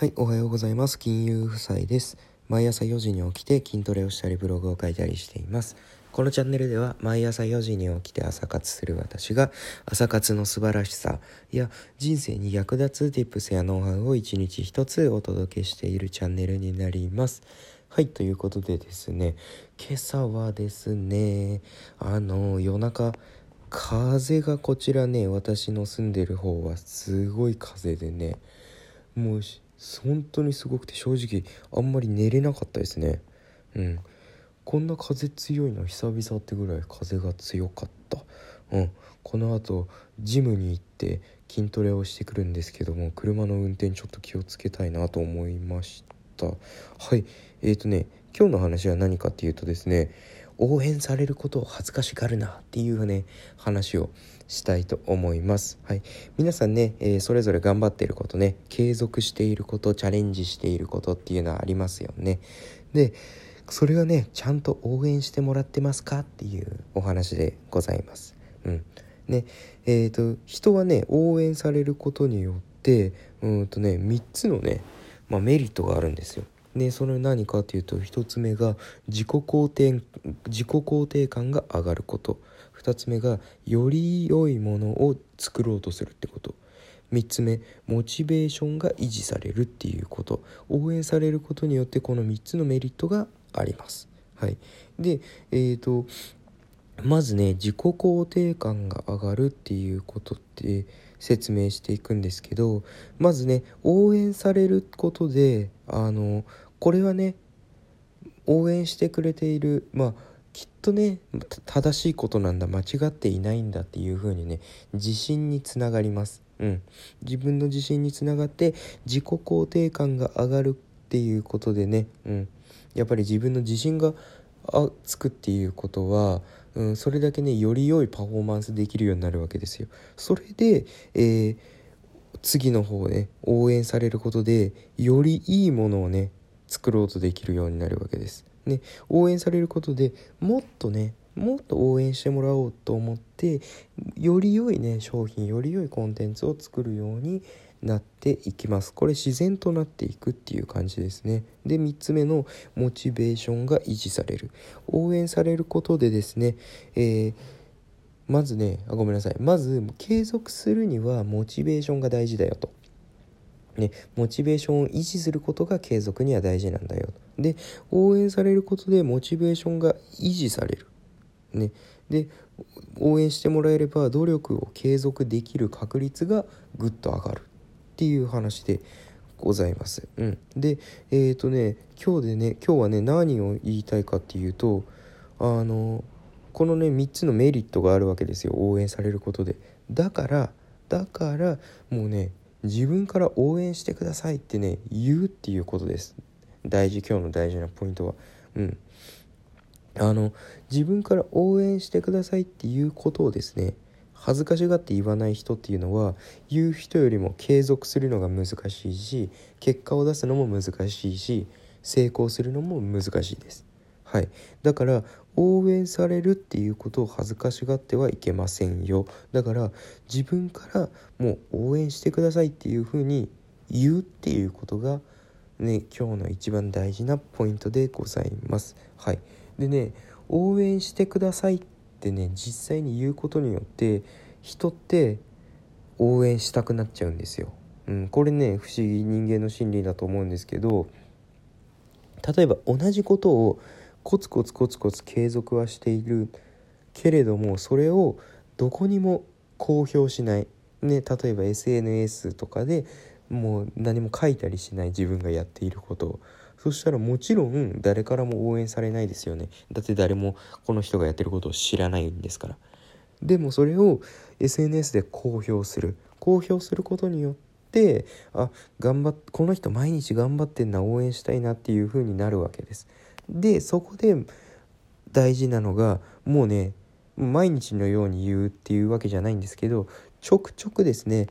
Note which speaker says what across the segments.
Speaker 1: はい、おはようございます。金融夫妻です。毎朝4時に起きて筋トレをしたりブログを書いたりしています。このチャンネルでは毎朝4時に起きて朝活する私が朝活の素晴らしさや人生に役立つ tips やノウハウを一日一つお届けしているチャンネルになります。はい、ということでですね、今朝はですね、あの、夜中、風がこちらね、私の住んでる方はすごい風でね、もう本当にすごくて正直あんまり寝れなかったですね。うん。こんな風強いの久々ってぐらい風が強かった。うん。このあとジムに行って筋トレをしてくるんですけども車の運転ちょっと気をつけたいなと思いました。はい。えーとね今日の話は何かっていうとですね応援されることを恥ずかしがるなっていうね話をしたいと思います。はい、皆さんね、えー、それぞれ頑張っていることね継続していることチャレンジしていることっていうのはありますよね。でそれがねちゃんと応援してもらってますかっていうお話でございます。うんねえーと、人はね応援されることによってうんとね3つのね、まあ、メリットがあるんですよ。でそれ何かっていうと1つ目が自己肯定自己肯定感が上がること。2つ目がより良いものを作ろうとするってこと。3つ目モチベーションが維持されるっていうこと。応援されることによってこの3つのメリットがあります。はい、でえーとまずね自己肯定感が上がるっていうことって説明していくんですけどまずね応援されることであのこれはね応援してくれているまあきっとね正しいことなんだ間違っていないんだっていう風にね自信につながります。うん、自分の自信につながって自己肯定感が上がるっていうことでね、うん、やっぱり自分の自信がつくっていうことはうん、それだけねより良いパフォーマンスできるようになるわけですよ。それで、えー、次の方ね応援されることでよりいいものをね作ろうとできるようになるわけです。ね、応援されることでもっとねもっと応援してもらおうと思ってより良いね商品より良いコンテンツを作るようになっていきます。これ自然となっていくっていう感じですね。で3つ目のモチベーションが維持される。応援されることでですね、えー、まずねあごめんなさい。まず継続するにはモチベーションが大事だよと。ね、モチベーションを維持することが継続には大事なんだよで応援されることでモチベーションが維持される、ね、で応援してもらえれば努力を継続できる確率がぐっと上がる。っていう話でございます。うん、でえっ、ー、とね今日でね今日はね何を言いたいかっていうとあのこのね3つのメリットがあるわけですよ。応援されることで。だからだからもうね自分から応援してくださいってね言うっていうことです。大事今日の大事なポイントは。うん。あの自分から応援してくださいっていうことをですね恥ずかしがって言わない人っていうのは言う人よりも継続するのが難しいし結果を出すのも難しいし成功するのも難しいです。はい、だから応援されるっていうことを恥ずかしがってはいけませんよだから自分からもう応援してくださいっていうふうに言うっていうことがね今日の一番大事なポイントでございます。はい、でね応援してくださいっってね実際に言うことによって人って応援したくなっちゃうんですよ。うん、これね不思議人間の心理だと思うんですけど例えば同じことをコツコツコツコツ継続はしているけれどもそれをどこにも公表しない、ね、例えば SNS とかでもう何も書いたりしない自分がやっていること。をそしたらもちろん誰からも応援されないですよね。だって誰もこの人がやってることを知らないんですから。でもそれを SNS で公表する。公表することによってあ頑張っこの人毎日頑張ってんな応援したいなっていう風になるわけです。でそこで大事なのがもうね毎日のように言うっていうわけじゃないんですけどちょくちょくですね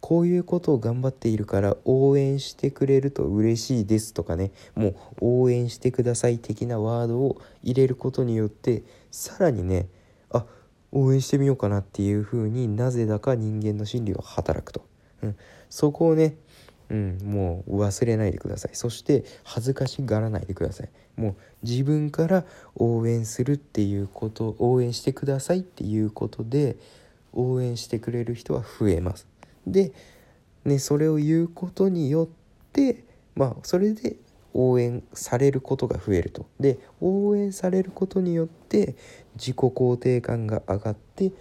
Speaker 1: こういうことを頑張っているから応援してくれると嬉しいですとかねもう応援してください的なワードを入れることによってさらにねあ応援してみようかなっていう風になぜだか人間の心理は働くと、うん、そこをねうん、もう忘れないでください。そして恥ずかしがらないでください。もう自分から応援するっていうこと応援してくださいっていうことで応援してくれる人は増えます。で、ね、それを言うことによってまあそれで応援されることが増えると。で応援されることによって自己肯定感が上がって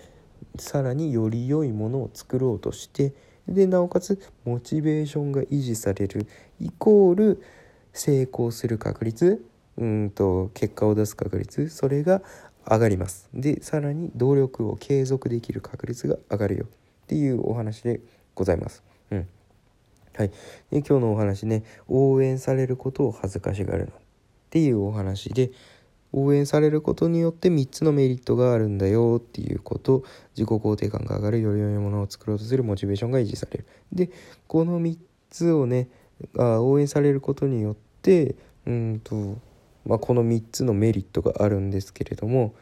Speaker 1: さらにより良いものを作ろうとしてでなおかつモチベーションが維持されるイコール成功する確率うんと結果を出す確率それが上がります。でさらに努力を継続できる確率が上がるよ。っていうお話でございます。うん。はい、で今日のお話ね応援されることを恥ずかしがるな。っていうお話で応援されることによって3つのメリットがあるんだよっていうこと。自己肯定感が上がる。より良いものを作ろうとする。モチベーションが維持される。でこの3つをねあ応援されることによってうんと、まあ、この3つのメリットがあるんですけれども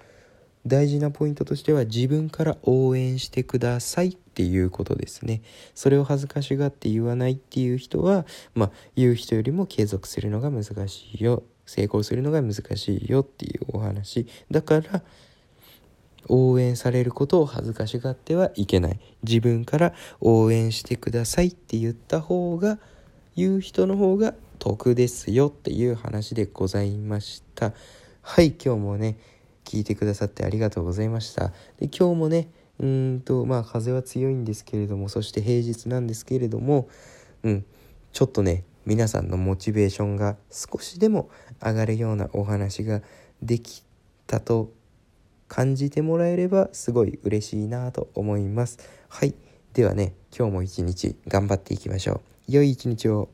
Speaker 1: 大事なポイントとしては自分から応援してくださいっていうことですね。それを恥ずかしがって言わないっていう人はまあ言う人よりも継続するのが難しいよ。成功するのが難しいよっていうお話。だから応援されることを恥ずかしがってはいけない。自分から応援してくださいって言った方が言う人の方が得ですよっていう話でございました。はい今日もね聞いてくださってありがとうございました。で今日もねうんとまあ風は強いんですけれどもそして平日なんですけれどもうんちょっとね皆さんのモチベーションが少しでも上がるようなお話ができたと感じてもらえればすごい嬉しいなと思います。はい。ではね、今日も一日頑張っていきましょう。良い一日を。